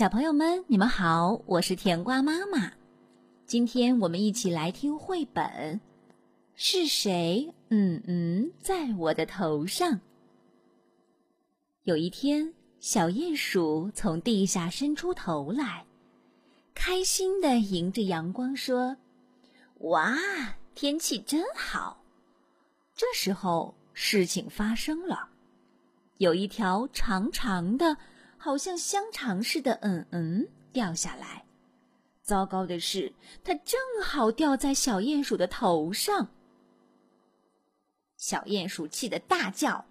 小朋友们，你们好，我是甜瓜妈妈。今天我们一起来听绘本。是谁？嗯嗯，在我的头上。有一天，小鼹鼠从地下伸出头来，开心的迎着阳光说：“哇，天气真好！”这时候，事情发生了，有一条长长的。好像香肠似的，嗯嗯，掉下来。糟糕的是，它正好掉在小鼹鼠的头上。小鼹鼠气得大叫：“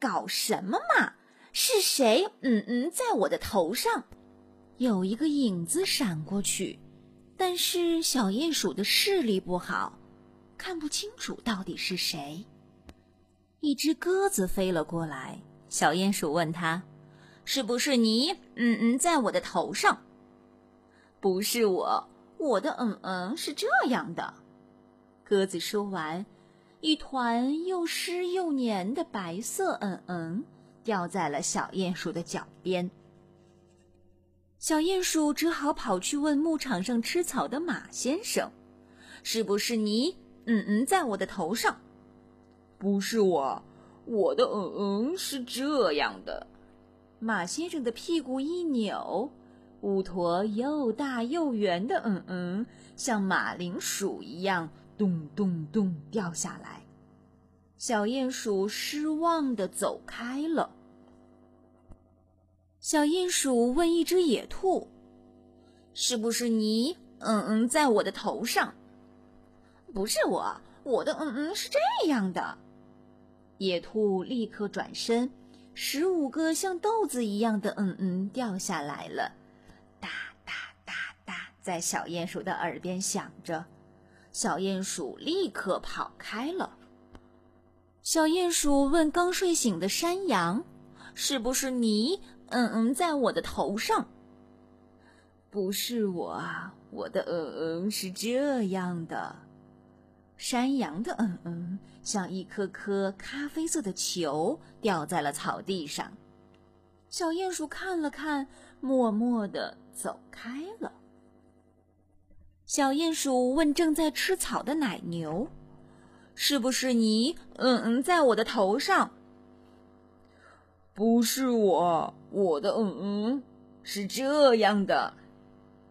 搞什么嘛！是谁？嗯嗯，在我的头上！”有一个影子闪过去，但是小鼹鼠的视力不好，看不清楚到底是谁。一只鸽子飞了过来，小鼹鼠问他。是不是你？嗯嗯，在我的头上。不是我，我的嗯嗯是这样的。鸽子说完，一团又湿又黏的白色嗯嗯掉在了小鼹鼠的脚边。小鼹鼠只好跑去问牧场上吃草的马先生：“是不是你？嗯嗯，在我的头上。”不是我，我的嗯嗯是这样的。马先生的屁股一扭，五坨又大又圆的嗯嗯，像马铃薯一样咚咚咚掉下来。小鼹鼠失望的走开了。小鼹鼠问一只野兔：“是不是你？嗯嗯，在我的头上？”“不是我，我的嗯嗯是这样的。”野兔立刻转身。十五个像豆子一样的嗯嗯掉下来了，哒哒哒哒，在小鼹鼠的耳边响着。小鼹鼠立刻跑开了。小鼹鼠问刚睡醒的山羊：“是不是你？嗯嗯，在我的头上？”“不是我啊，我的嗯嗯是这样的。”山羊的嗯嗯像一颗颗咖啡色的球掉在了草地上，小鼹鼠看了看，默默地走开了。小鼹鼠问正在吃草的奶牛：“是不是你？嗯嗯，在我的头上？”“不是我，我的嗯嗯是这样的。”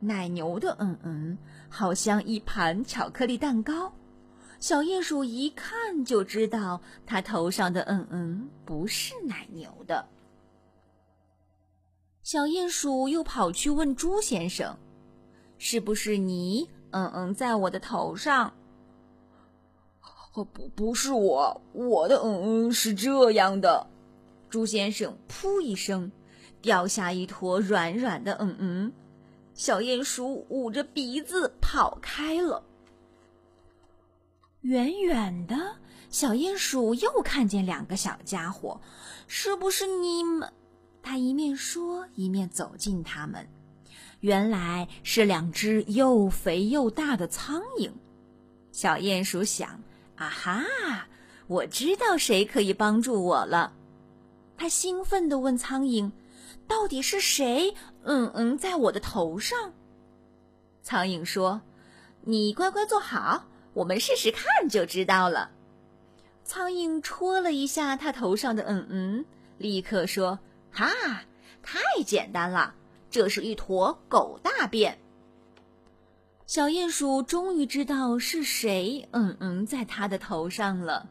奶牛的嗯嗯好像一盘巧克力蛋糕。小鼹鼠一看就知道，它头上的嗯嗯不是奶牛的。小鼹鼠又跑去问猪先生：“是不是你？嗯嗯，在我的头上？”“不，不是我，我的嗯嗯是这样的。”猪先生噗一声，掉下一坨软软的嗯嗯。小鼹鼠捂着鼻子跑开了。远远的小鼹鼠又看见两个小家伙，是不是你们？他一面说一面走近他们，原来是两只又肥又大的苍蝇。小鼹鼠想：啊哈，我知道谁可以帮助我了。他兴奋地问苍蝇：“到底是谁？嗯嗯，在我的头上？”苍蝇说：“你乖乖坐好。”我们试试看就知道了。苍蝇戳了一下他头上的嗯嗯，立刻说：“哈，太简单了，这是一坨狗大便。”小鼹鼠终于知道是谁嗯嗯在它的头上了。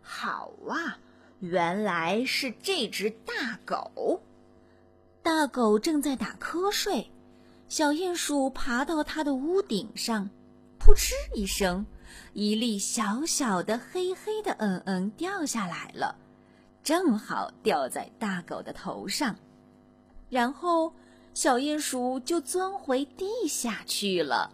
好啊，原来是这只大狗。大狗正在打瞌睡，小鼹鼠爬到它的屋顶上。扑哧一声，一粒小小的黑黑的嗯嗯掉下来了，正好掉在大狗的头上，然后小鼹鼠就钻回地下去了。